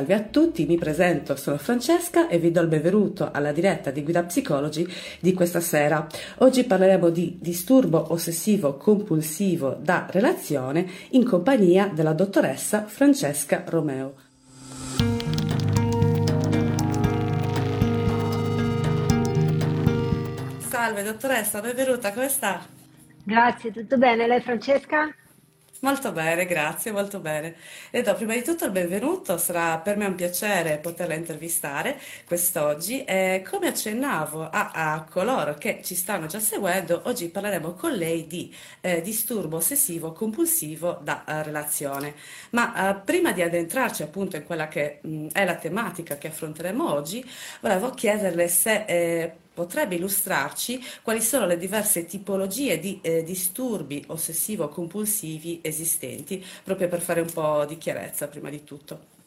Salve a tutti, mi presento, sono Francesca e vi do il benvenuto alla diretta di Guida Psicologi di questa sera. Oggi parleremo di disturbo ossessivo compulsivo da relazione in compagnia della dottoressa Francesca Romeo. Salve dottoressa, benvenuta, come sta? Grazie, tutto bene? Lei Francesca? Molto bene, grazie, molto bene. Le do prima di tutto il benvenuto, sarà per me un piacere poterla intervistare quest'oggi. E come accennavo a, a coloro che ci stanno già seguendo, oggi parleremo con lei di eh, disturbo ossessivo compulsivo da uh, relazione. Ma uh, prima di addentrarci appunto in quella che mh, è la tematica che affronteremo oggi, volevo chiederle se eh, potrebbe illustrarci quali sono le diverse tipologie di eh, disturbi ossessivo-compulsivi esistenti, proprio per fare un po' di chiarezza prima di tutto.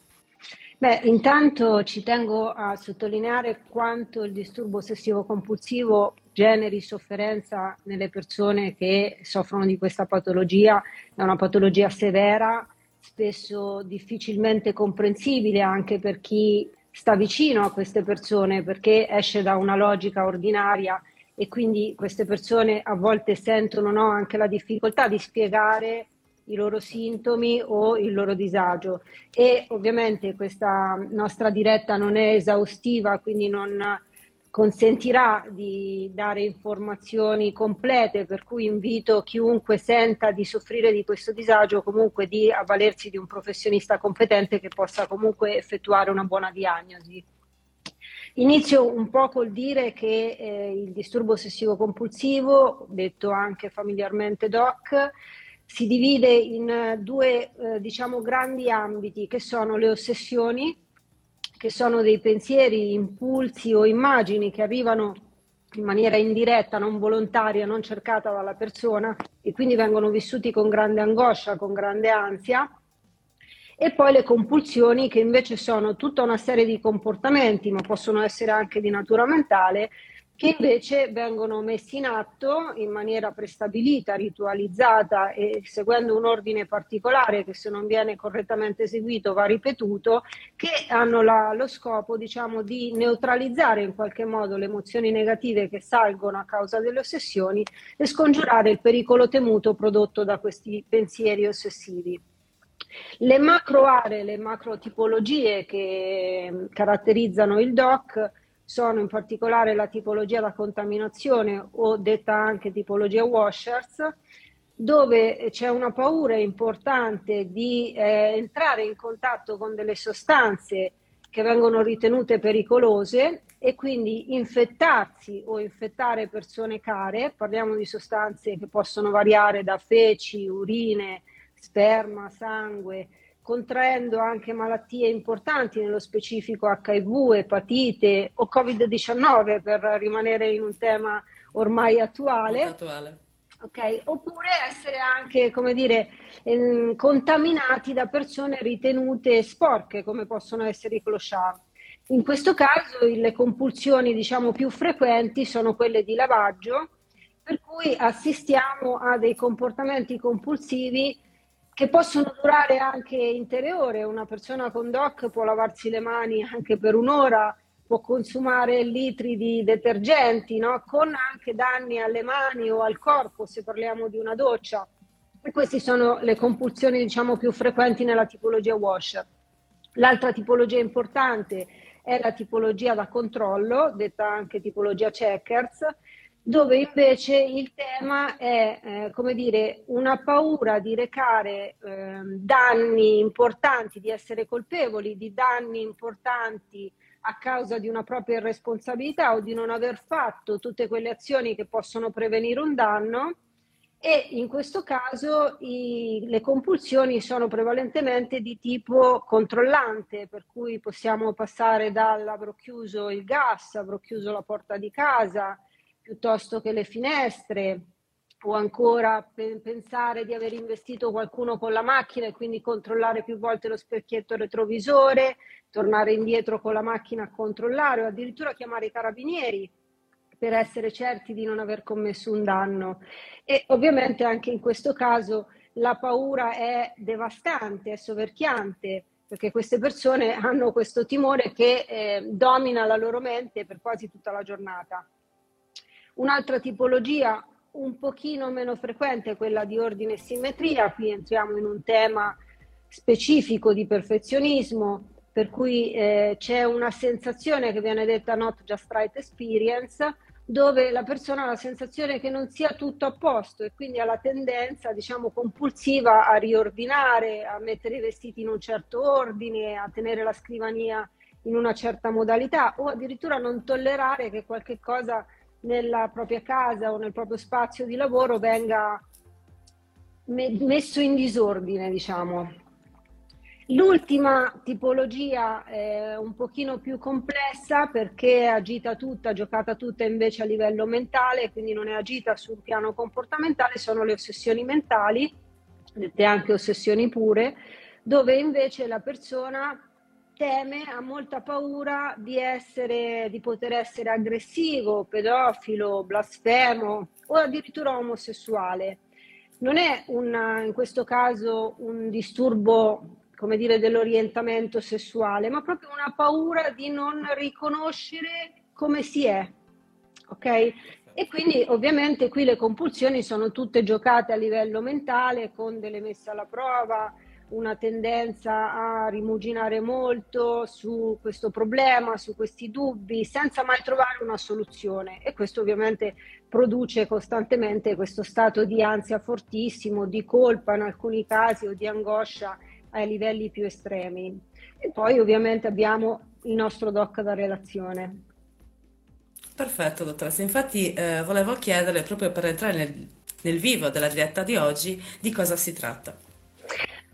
Beh, intanto ci tengo a sottolineare quanto il disturbo ossessivo-compulsivo generi sofferenza nelle persone che soffrono di questa patologia. È una patologia severa, spesso difficilmente comprensibile anche per chi sta vicino a queste persone perché esce da una logica ordinaria e quindi queste persone a volte sentono no, anche la difficoltà di spiegare i loro sintomi o il loro disagio. E ovviamente questa nostra diretta non è esaustiva quindi non consentirà di dare informazioni complete, per cui invito chiunque senta di soffrire di questo disagio comunque di avvalersi di un professionista competente che possa comunque effettuare una buona diagnosi. Inizio un po' col dire che eh, il disturbo ossessivo compulsivo, detto anche familiarmente DOC, si divide in due eh, diciamo grandi ambiti che sono le ossessioni che sono dei pensieri, impulsi o immagini che arrivano in maniera indiretta, non volontaria, non cercata dalla persona e quindi vengono vissuti con grande angoscia, con grande ansia. E poi le compulsioni che invece sono tutta una serie di comportamenti, ma possono essere anche di natura mentale, che invece vengono messi in atto in maniera prestabilita, ritualizzata e seguendo un ordine particolare che se non viene correttamente eseguito va ripetuto, che hanno la, lo scopo diciamo, di neutralizzare in qualche modo le emozioni negative che salgono a causa delle ossessioni e scongiurare il pericolo temuto prodotto da questi pensieri ossessivi. Le macro aree, le macro tipologie che caratterizzano il DOC sono in particolare la tipologia da contaminazione o detta anche tipologia washers, dove c'è una paura importante di eh, entrare in contatto con delle sostanze che vengono ritenute pericolose e quindi infettarsi o infettare persone care, parliamo di sostanze che possono variare da feci, urine, sperma, sangue, contraendo anche malattie importanti, nello specifico HIV, epatite o Covid-19 per rimanere in un tema ormai attuale. attuale. Okay. Oppure essere anche, come dire, ehm, contaminati da persone ritenute sporche, come possono essere i clochard. In questo caso le compulsioni diciamo, più frequenti sono quelle di lavaggio, per cui assistiamo a dei comportamenti compulsivi che possono durare anche intere ore. Una persona con DOC può lavarsi le mani anche per un'ora, può consumare litri di detergenti, no? con anche danni alle mani o al corpo se parliamo di una doccia. E queste sono le compulsioni diciamo, più frequenti nella tipologia wash. L'altra tipologia importante è la tipologia da controllo, detta anche tipologia checkers, dove invece il tema è, eh, come dire, una paura di recare eh, danni importanti, di essere colpevoli di danni importanti a causa di una propria irresponsabilità o di non aver fatto tutte quelle azioni che possono prevenire un danno. E in questo caso i, le compulsioni sono prevalentemente di tipo controllante, per cui possiamo passare dall'avrò chiuso il gas, avrò chiuso la porta di casa, piuttosto che le finestre, o ancora pe- pensare di aver investito qualcuno con la macchina e quindi controllare più volte lo specchietto retrovisore, tornare indietro con la macchina a controllare o addirittura chiamare i carabinieri per essere certi di non aver commesso un danno. E ovviamente anche in questo caso la paura è devastante, è soverchiante, perché queste persone hanno questo timore che eh, domina la loro mente per quasi tutta la giornata. Un'altra tipologia un pochino meno frequente è quella di ordine e simmetria, qui entriamo in un tema specifico di perfezionismo, per cui eh, c'è una sensazione che viene detta not just right experience, dove la persona ha la sensazione che non sia tutto a posto e quindi ha la tendenza, diciamo, compulsiva a riordinare, a mettere i vestiti in un certo ordine, a tenere la scrivania in una certa modalità o addirittura non tollerare che qualche cosa nella propria casa o nel proprio spazio di lavoro venga me- messo in disordine, diciamo. L'ultima tipologia è un pochino più complessa perché è agita tutta, giocata tutta invece a livello mentale, quindi non è agita sul piano comportamentale, sono le ossessioni mentali, dette anche ossessioni pure, dove invece la persona teme, ha molta paura di, essere, di poter essere aggressivo, pedofilo, blasfemo o addirittura omosessuale. Non è una, in questo caso un disturbo come dire, dell'orientamento sessuale, ma proprio una paura di non riconoscere come si è. Ok? E quindi ovviamente qui le compulsioni sono tutte giocate a livello mentale con delle messe alla prova, una tendenza a rimuginare molto su questo problema, su questi dubbi, senza mai trovare una soluzione e questo ovviamente produce costantemente questo stato di ansia fortissimo, di colpa in alcuni casi o di angoscia ai livelli più estremi. E poi ovviamente abbiamo il nostro doc da relazione. Perfetto, dottoressa. Infatti eh, volevo chiedere, proprio per entrare nel, nel vivo della diretta di oggi, di cosa si tratta.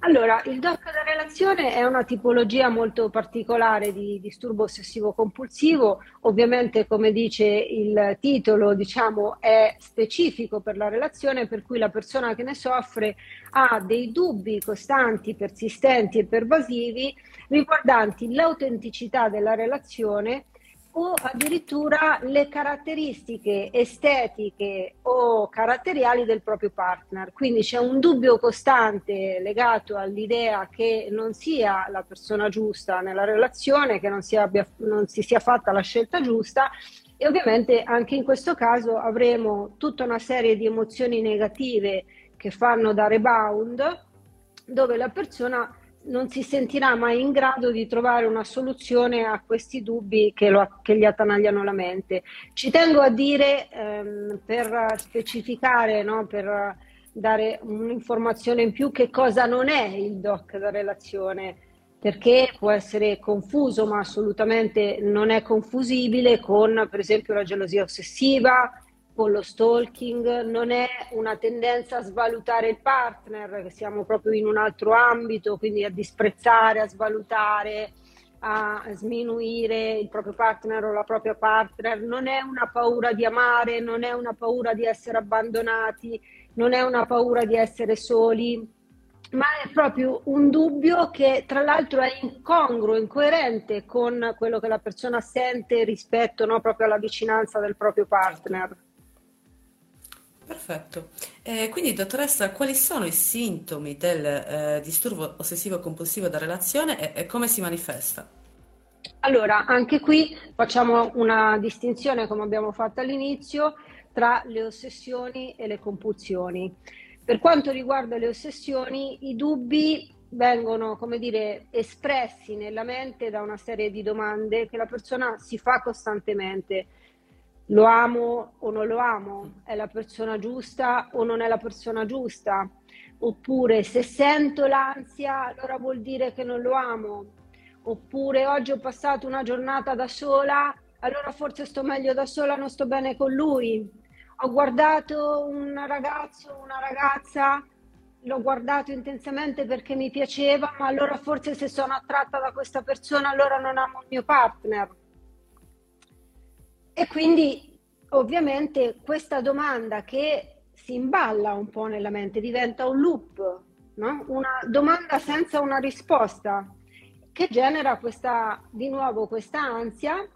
Allora, il DOC da relazione è una tipologia molto particolare di disturbo ossessivo compulsivo, ovviamente come dice il titolo, diciamo, è specifico per la relazione, per cui la persona che ne soffre ha dei dubbi costanti, persistenti e pervasivi riguardanti l'autenticità della relazione o addirittura le caratteristiche estetiche o caratteriali del proprio partner. Quindi c'è un dubbio costante legato all'idea che non sia la persona giusta nella relazione, che non, si, abbia, non si sia fatta la scelta giusta e ovviamente anche in questo caso avremo tutta una serie di emozioni negative che fanno da rebound dove la persona non si sentirà mai in grado di trovare una soluzione a questi dubbi che, lo, che gli attanagliano la mente. Ci tengo a dire, ehm, per specificare, no, per dare un'informazione in più, che cosa non è il doc da relazione, perché può essere confuso, ma assolutamente non è confusibile con, per esempio, la gelosia ossessiva, con lo stalking, non è una tendenza a svalutare il partner, che siamo proprio in un altro ambito, quindi a disprezzare, a svalutare, a sminuire il proprio partner o la propria partner, non è una paura di amare, non è una paura di essere abbandonati, non è una paura di essere soli, ma è proprio un dubbio che tra l'altro è incongruo, incoerente con quello che la persona sente rispetto no, proprio alla vicinanza del proprio partner. Perfetto. Eh, quindi, dottoressa, quali sono i sintomi del eh, disturbo ossessivo-compulsivo da relazione e, e come si manifesta? Allora, anche qui facciamo una distinzione, come abbiamo fatto all'inizio, tra le ossessioni e le compulsioni. Per quanto riguarda le ossessioni, i dubbi vengono, come dire, espressi nella mente da una serie di domande che la persona si fa costantemente lo amo o non lo amo, è la persona giusta o non è la persona giusta, oppure se sento l'ansia allora vuol dire che non lo amo, oppure oggi ho passato una giornata da sola, allora forse sto meglio da sola, non sto bene con lui, ho guardato un ragazzo, una ragazza, l'ho guardato intensamente perché mi piaceva, ma allora forse se sono attratta da questa persona allora non amo il mio partner e quindi ovviamente questa domanda che si imballa un po' nella mente, diventa un loop, no? una domanda senza una risposta che genera questa, di nuovo questa ansia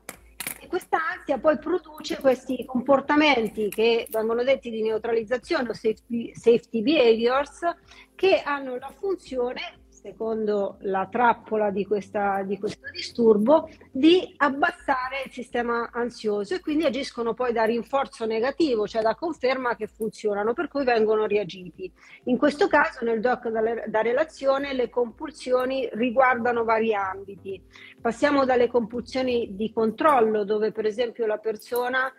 e questa ansia poi produce questi comportamenti che vengono detti di neutralizzazione o safety, safety behaviors che hanno la funzione secondo la trappola di, questa, di, questo disturbo, di abbassare il sistema ansioso e quindi agiscono poi da rinforzo negativo, cioè da conferma che funzionano, per cui vengono reagiti. In questo caso nel doc da, da relazione le compulsioni riguardano vari ambiti. Passiamo dalle compulsioni di controllo, dove per esempio la persona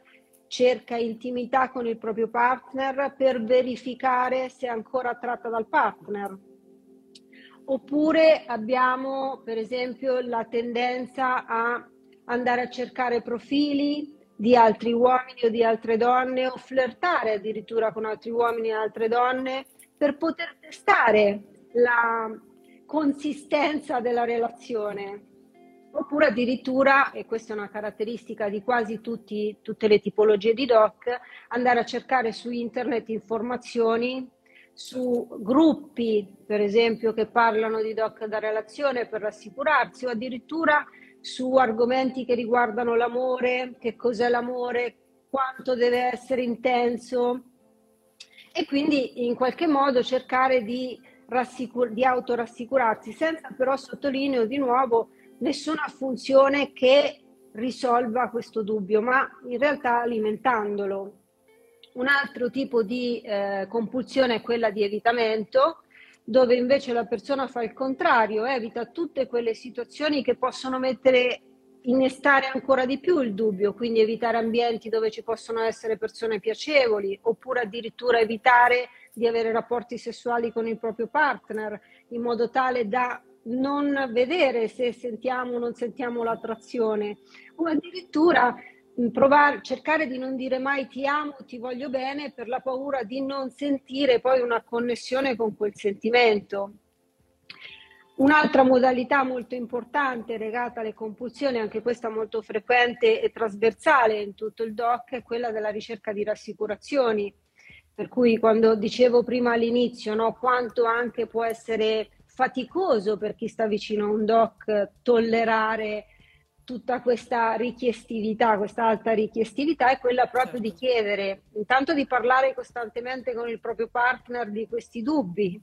cerca intimità con il proprio partner per verificare se è ancora attratta dal partner oppure abbiamo per esempio la tendenza a andare a cercare profili di altri uomini o di altre donne o flirtare addirittura con altri uomini e altre donne per poter testare la consistenza della relazione. Oppure addirittura, e questa è una caratteristica di quasi tutti, tutte le tipologie di doc, andare a cercare su internet informazioni su gruppi, per esempio, che parlano di doc da relazione per rassicurarsi o addirittura su argomenti che riguardano l'amore, che cos'è l'amore, quanto deve essere intenso e quindi in qualche modo cercare di, rassicur- di autorassicurarsi senza però sottolineo di nuovo nessuna funzione che risolva questo dubbio, ma in realtà alimentandolo. Un altro tipo di eh, compulsione è quella di evitamento, dove invece la persona fa il contrario, evita tutte quelle situazioni che possono mettere, innestare ancora di più il dubbio, quindi evitare ambienti dove ci possono essere persone piacevoli, oppure addirittura evitare di avere rapporti sessuali con il proprio partner, in modo tale da non vedere se sentiamo o non sentiamo l'attrazione, o addirittura provare, cercare di non dire mai ti amo, ti voglio bene per la paura di non sentire poi una connessione con quel sentimento. Un'altra modalità molto importante legata alle compulsioni, anche questa molto frequente e trasversale in tutto il DOC, è quella della ricerca di rassicurazioni. Per cui quando dicevo prima all'inizio no, quanto anche può essere faticoso per chi sta vicino a un DOC tollerare tutta questa richiestività, questa alta richiestività è quella proprio certo. di chiedere, intanto di parlare costantemente con il proprio partner di questi dubbi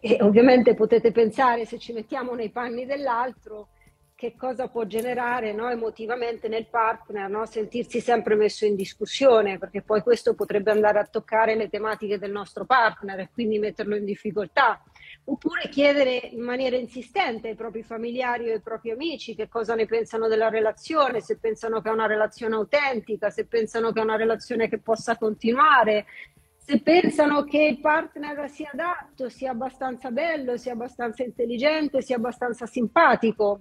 e ovviamente potete pensare se ci mettiamo nei panni dell'altro che cosa può generare no, emotivamente nel partner, no? sentirsi sempre messo in discussione, perché poi questo potrebbe andare a toccare le tematiche del nostro partner e quindi metterlo in difficoltà oppure chiedere in maniera insistente ai propri familiari o ai propri amici che cosa ne pensano della relazione, se pensano che è una relazione autentica, se pensano che è una relazione che possa continuare, se pensano che il partner sia adatto, sia abbastanza bello, sia abbastanza intelligente, sia abbastanza simpatico.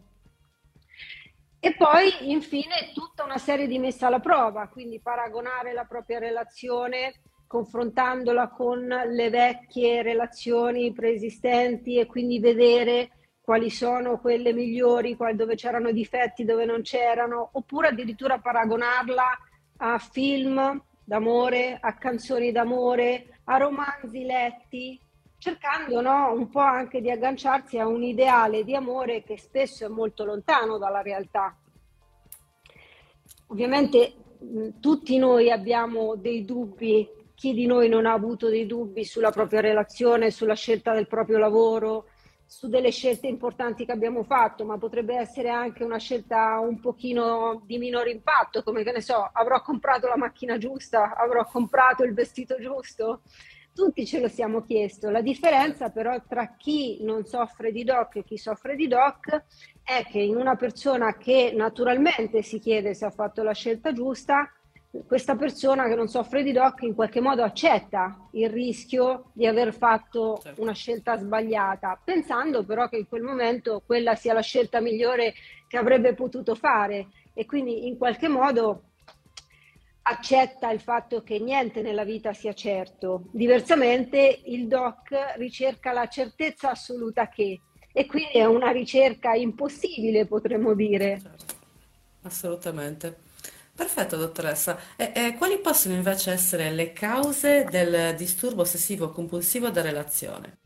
E poi infine tutta una serie di messe alla prova, quindi paragonare la propria relazione confrontandola con le vecchie relazioni preesistenti e quindi vedere quali sono quelle migliori, dove c'erano difetti, dove non c'erano, oppure addirittura paragonarla a film d'amore, a canzoni d'amore, a romanzi letti, cercando no, un po' anche di agganciarsi a un ideale di amore che spesso è molto lontano dalla realtà. Ovviamente tutti noi abbiamo dei dubbi chi di noi non ha avuto dei dubbi sulla propria relazione, sulla scelta del proprio lavoro, su delle scelte importanti che abbiamo fatto, ma potrebbe essere anche una scelta un pochino di minore impatto, come che ne so, avrò comprato la macchina giusta, avrò comprato il vestito giusto. Tutti ce lo siamo chiesto. La differenza però tra chi non soffre di DOC e chi soffre di DOC è che in una persona che naturalmente si chiede se ha fatto la scelta giusta, questa persona che non soffre di DOC in qualche modo accetta il rischio di aver fatto certo. una scelta sbagliata, pensando però che in quel momento quella sia la scelta migliore che avrebbe potuto fare e quindi in qualche modo accetta il fatto che niente nella vita sia certo. Diversamente il DOC ricerca la certezza assoluta che e quindi è una ricerca impossibile, potremmo dire. Certo. Assolutamente. Perfetto, dottoressa. E, e quali possono invece essere le cause del disturbo ossessivo compulsivo da relazione?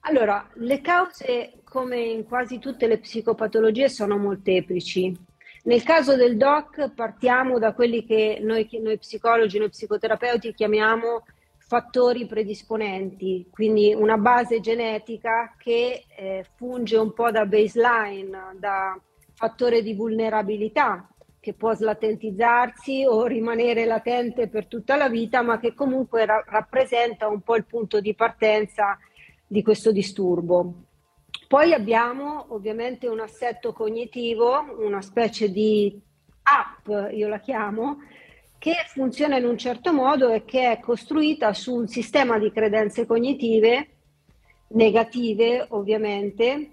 Allora, le cause, come in quasi tutte le psicopatologie, sono molteplici. Nel caso del DOC partiamo da quelli che noi, noi psicologi, noi psicoterapeuti chiamiamo fattori predisponenti, quindi una base genetica che eh, funge un po' da baseline, da fattore di vulnerabilità che può slatentizzarsi o rimanere latente per tutta la vita, ma che comunque ra- rappresenta un po' il punto di partenza di questo disturbo. Poi abbiamo ovviamente un assetto cognitivo, una specie di app, io la chiamo, che funziona in un certo modo e che è costruita su un sistema di credenze cognitive negative, ovviamente,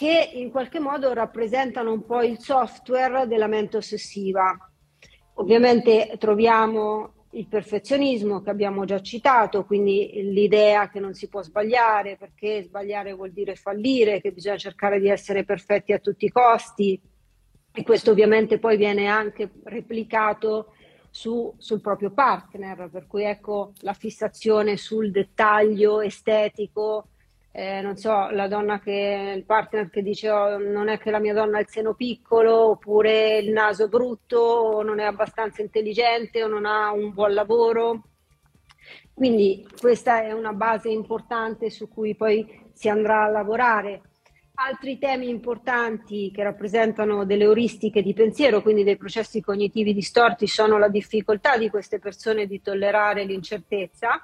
che in qualche modo rappresentano un po' il software della mente ossessiva. Ovviamente troviamo il perfezionismo che abbiamo già citato, quindi l'idea che non si può sbagliare perché sbagliare vuol dire fallire, che bisogna cercare di essere perfetti a tutti i costi e questo ovviamente poi viene anche replicato su, sul proprio partner, per cui ecco la fissazione sul dettaglio estetico eh, non so, la donna che, il partner che dice oh, non è che la mia donna ha il seno piccolo, oppure il naso brutto, o non è abbastanza intelligente, o non ha un buon lavoro. Quindi questa è una base importante su cui poi si andrà a lavorare. Altri temi importanti che rappresentano delle euristiche di pensiero, quindi dei processi cognitivi distorti, sono la difficoltà di queste persone di tollerare l'incertezza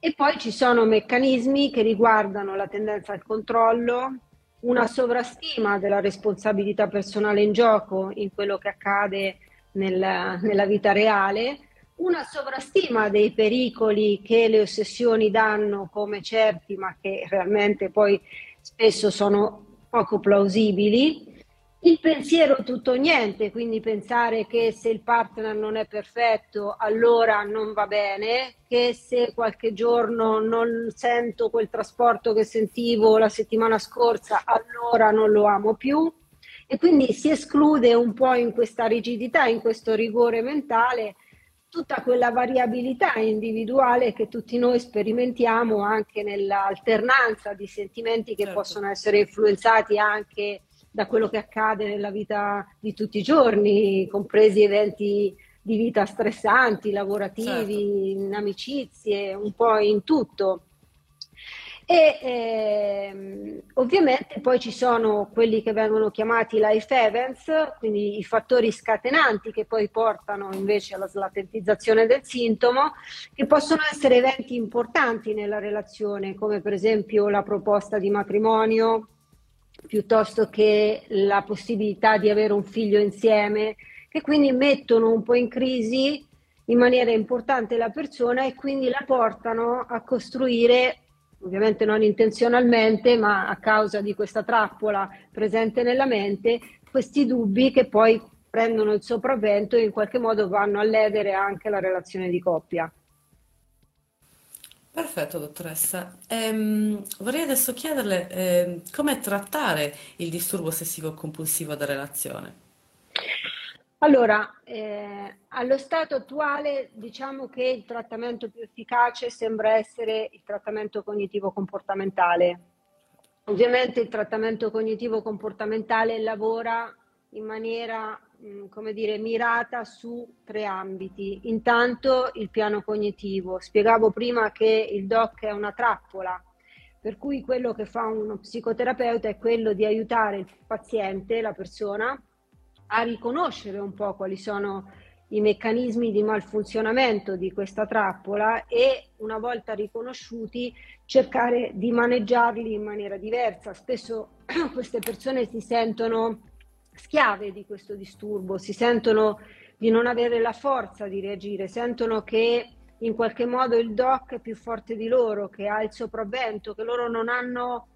e poi ci sono meccanismi che riguardano la tendenza al controllo, una sovrastima della responsabilità personale in gioco in quello che accade nella, nella vita reale, una sovrastima dei pericoli che le ossessioni danno come certi, ma che realmente poi spesso sono poco plausibili, il pensiero tutto o niente, quindi pensare che se il partner non è perfetto allora non va bene, che se qualche giorno non sento quel trasporto che sentivo la settimana scorsa allora non lo amo più e quindi si esclude un po' in questa rigidità, in questo rigore mentale tutta quella variabilità individuale che tutti noi sperimentiamo anche nell'alternanza di sentimenti che certo. possono essere influenzati anche da quello che accade nella vita di tutti i giorni, compresi eventi di vita stressanti, lavorativi, certo. in amicizie, un po' in tutto. E ehm, ovviamente poi ci sono quelli che vengono chiamati life events, quindi i fattori scatenanti che poi portano invece alla slatentizzazione del sintomo, che possono essere eventi importanti nella relazione, come per esempio la proposta di matrimonio, piuttosto che la possibilità di avere un figlio insieme, che quindi mettono un po' in crisi in maniera importante la persona e quindi la portano a costruire, ovviamente non intenzionalmente, ma a causa di questa trappola presente nella mente, questi dubbi che poi prendono il sopravvento e in qualche modo vanno a ledere anche la relazione di coppia. Perfetto, dottoressa. Ehm, vorrei adesso chiederle ehm, come trattare il disturbo ossessivo compulsivo da relazione. Allora, eh, allo stato attuale diciamo che il trattamento più efficace sembra essere il trattamento cognitivo-comportamentale. Ovviamente il trattamento cognitivo-comportamentale lavora in maniera Mm, come dire, mirata su tre ambiti. Intanto il piano cognitivo. Spiegavo prima che il DOC è una trappola, per cui quello che fa uno psicoterapeuta è quello di aiutare il paziente, la persona, a riconoscere un po' quali sono i meccanismi di malfunzionamento di questa trappola e una volta riconosciuti cercare di maneggiarli in maniera diversa. Spesso queste persone si sentono schiave di questo disturbo, si sentono di non avere la forza di reagire, sentono che in qualche modo il doc è più forte di loro, che ha il sopravvento, che loro non hanno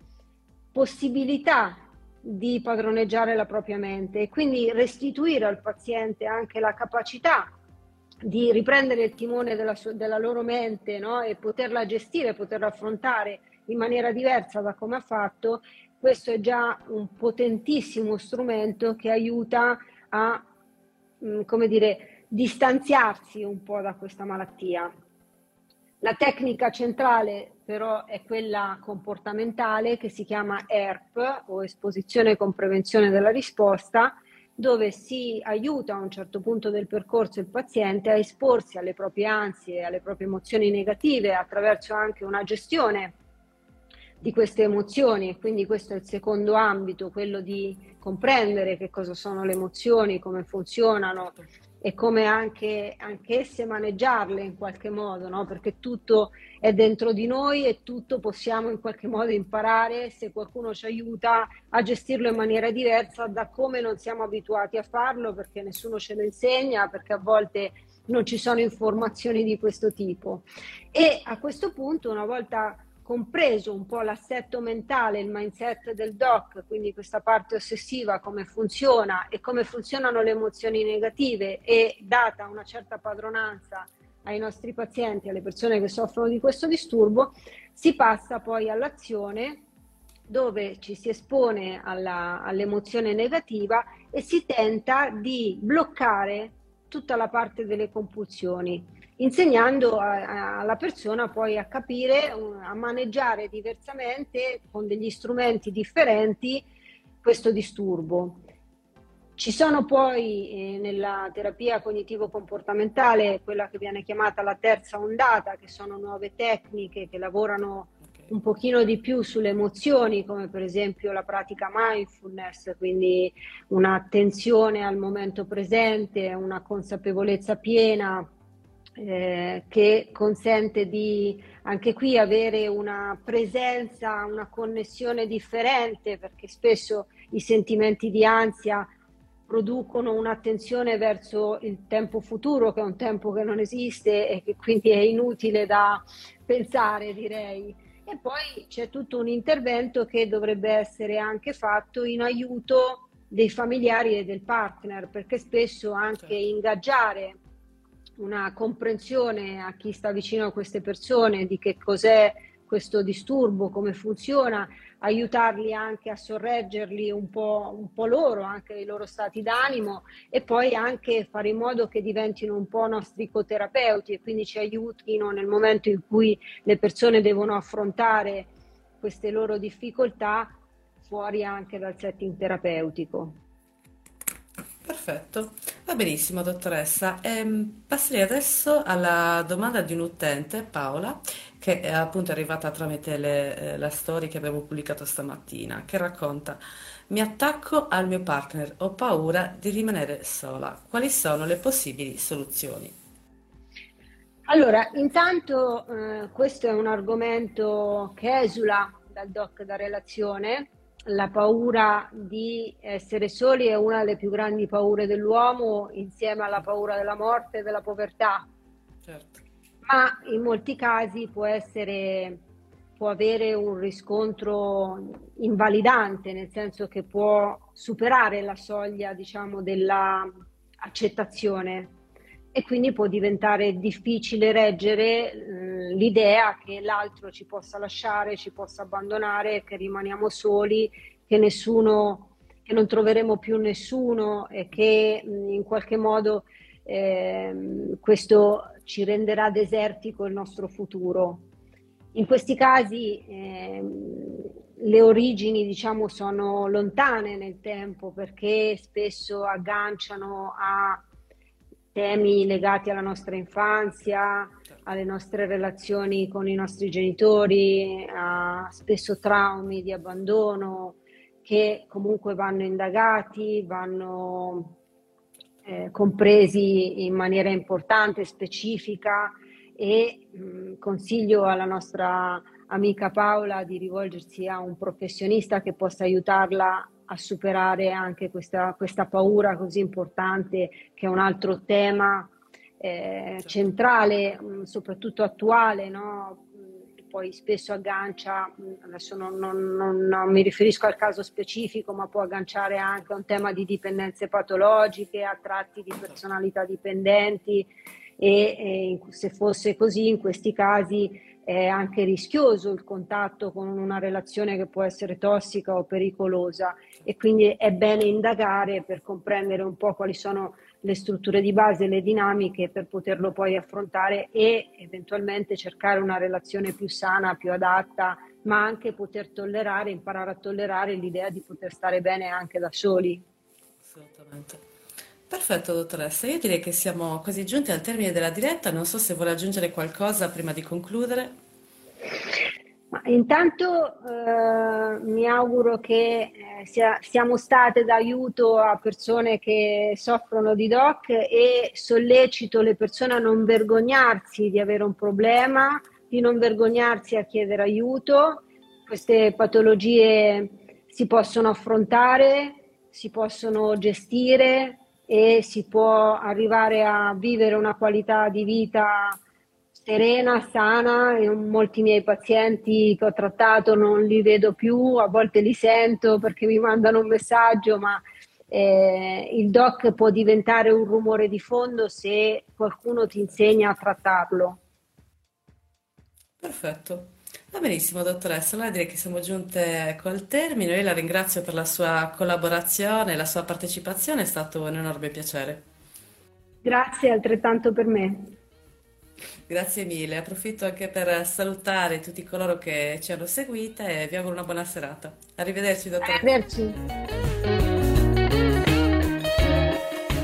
possibilità di padroneggiare la propria mente e quindi restituire al paziente anche la capacità di riprendere il timone della, della loro mente no? e poterla gestire, poterla affrontare in maniera diversa da come ha fatto, questo è già un potentissimo strumento che aiuta a mm, come dire, distanziarsi un po' da questa malattia. La tecnica centrale però è quella comportamentale che si chiama ERP o esposizione con prevenzione della risposta, dove si aiuta a un certo punto del percorso il paziente a esporsi alle proprie ansie, alle proprie emozioni negative attraverso anche una gestione di queste emozioni. Quindi questo è il secondo ambito, quello di comprendere che cosa sono le emozioni, come funzionano, e come anche, anche esse maneggiarle in qualche modo, no? perché tutto è dentro di noi e tutto possiamo in qualche modo imparare se qualcuno ci aiuta a gestirlo in maniera diversa da come non siamo abituati a farlo, perché nessuno ce lo insegna, perché a volte non ci sono informazioni di questo tipo. E a questo punto, una volta compreso un po' l'assetto mentale, il mindset del doc, quindi questa parte ossessiva, come funziona e come funzionano le emozioni negative e data una certa padronanza ai nostri pazienti, alle persone che soffrono di questo disturbo, si passa poi all'azione dove ci si espone alla, all'emozione negativa e si tenta di bloccare tutta la parte delle compulsioni insegnando a, alla persona poi a capire, a maneggiare diversamente con degli strumenti differenti questo disturbo. Ci sono poi eh, nella terapia cognitivo-comportamentale quella che viene chiamata la terza ondata, che sono nuove tecniche che lavorano un pochino di più sulle emozioni, come per esempio la pratica mindfulness, quindi un'attenzione al momento presente, una consapevolezza piena eh, che consente di anche qui avere una presenza, una connessione differente, perché spesso i sentimenti di ansia producono un'attenzione verso il tempo futuro, che è un tempo che non esiste e che quindi è inutile da pensare, direi. E poi c'è tutto un intervento che dovrebbe essere anche fatto in aiuto dei familiari e del partner, perché spesso anche certo. ingaggiare una comprensione a chi sta vicino a queste persone di che cos'è questo disturbo, come funziona, aiutarli anche a sorreggerli un po', un po', loro, anche i loro stati d'animo e poi anche fare in modo che diventino un po' nostri coterapeuti e quindi ci aiutino nel momento in cui le persone devono affrontare queste loro difficoltà fuori anche dal setting terapeutico. Perfetto, va benissimo dottoressa. Ehm, passerei adesso alla domanda di un utente, Paola, che è appunto arrivata tramite le, eh, la storia che abbiamo pubblicato stamattina, che racconta Mi attacco al mio partner, ho paura di rimanere sola. Quali sono le possibili soluzioni? Allora, intanto eh, questo è un argomento che esula dal doc da relazione la paura di essere soli è una delle più grandi paure dell'uomo insieme alla paura della morte e della povertà. Certo. Ma in molti casi può essere può avere un riscontro invalidante, nel senso che può superare la soglia, diciamo, dell'accettazione e quindi può diventare difficile reggere eh, l'idea che l'altro ci possa lasciare, ci possa abbandonare, che rimaniamo soli, che nessuno, che non troveremo più nessuno e che in qualche modo eh, questo ci renderà desertico il nostro futuro. In questi casi eh, le origini diciamo sono lontane nel tempo perché spesso agganciano a temi legati alla nostra infanzia, alle nostre relazioni con i nostri genitori, a spesso traumi di abbandono che comunque vanno indagati, vanno eh, compresi in maniera importante, specifica e mh, consiglio alla nostra amica Paola di rivolgersi a un professionista che possa aiutarla a superare anche questa, questa paura così importante che è un altro tema eh, certo. centrale, mm, soprattutto attuale, no? Mm, poi spesso aggancia, mm, adesso non, non, non, non, mi riferisco al caso specifico, ma può agganciare anche a un tema di dipendenze patologiche, a tratti di personalità dipendenti e, e se fosse così in questi casi è anche rischioso il contatto con una relazione che può essere tossica o pericolosa e quindi è bene indagare per comprendere un po' quali sono le strutture di base, le dinamiche per poterlo poi affrontare e eventualmente cercare una relazione più sana, più adatta, ma anche poter tollerare, imparare a tollerare l'idea di poter stare bene anche da soli. Assolutamente. Perfetto, dottoressa. Io direi che siamo quasi giunti al termine della diretta. Non so se vuole aggiungere qualcosa prima di concludere. Ma intanto eh, mi auguro che eh, sia, siamo state d'aiuto a persone che soffrono di DOC e sollecito le persone a non vergognarsi di avere un problema, di non vergognarsi a chiedere aiuto. Queste patologie si possono affrontare, si possono gestire e si può arrivare a vivere una qualità di vita serena, sana, e molti miei pazienti che ho trattato non li vedo più, a volte li sento perché mi mandano un messaggio, ma eh, il doc può diventare un rumore di fondo se qualcuno ti insegna a trattarlo. Perfetto. Va benissimo, dottoressa. Allora direi che siamo giunte al termine. Io la ringrazio per la sua collaborazione, la sua partecipazione, è stato un enorme piacere. Grazie altrettanto per me. Grazie mille, approfitto anche per salutare tutti coloro che ci hanno seguite e vi auguro una buona serata. Arrivederci, dottoressa. Arrivederci.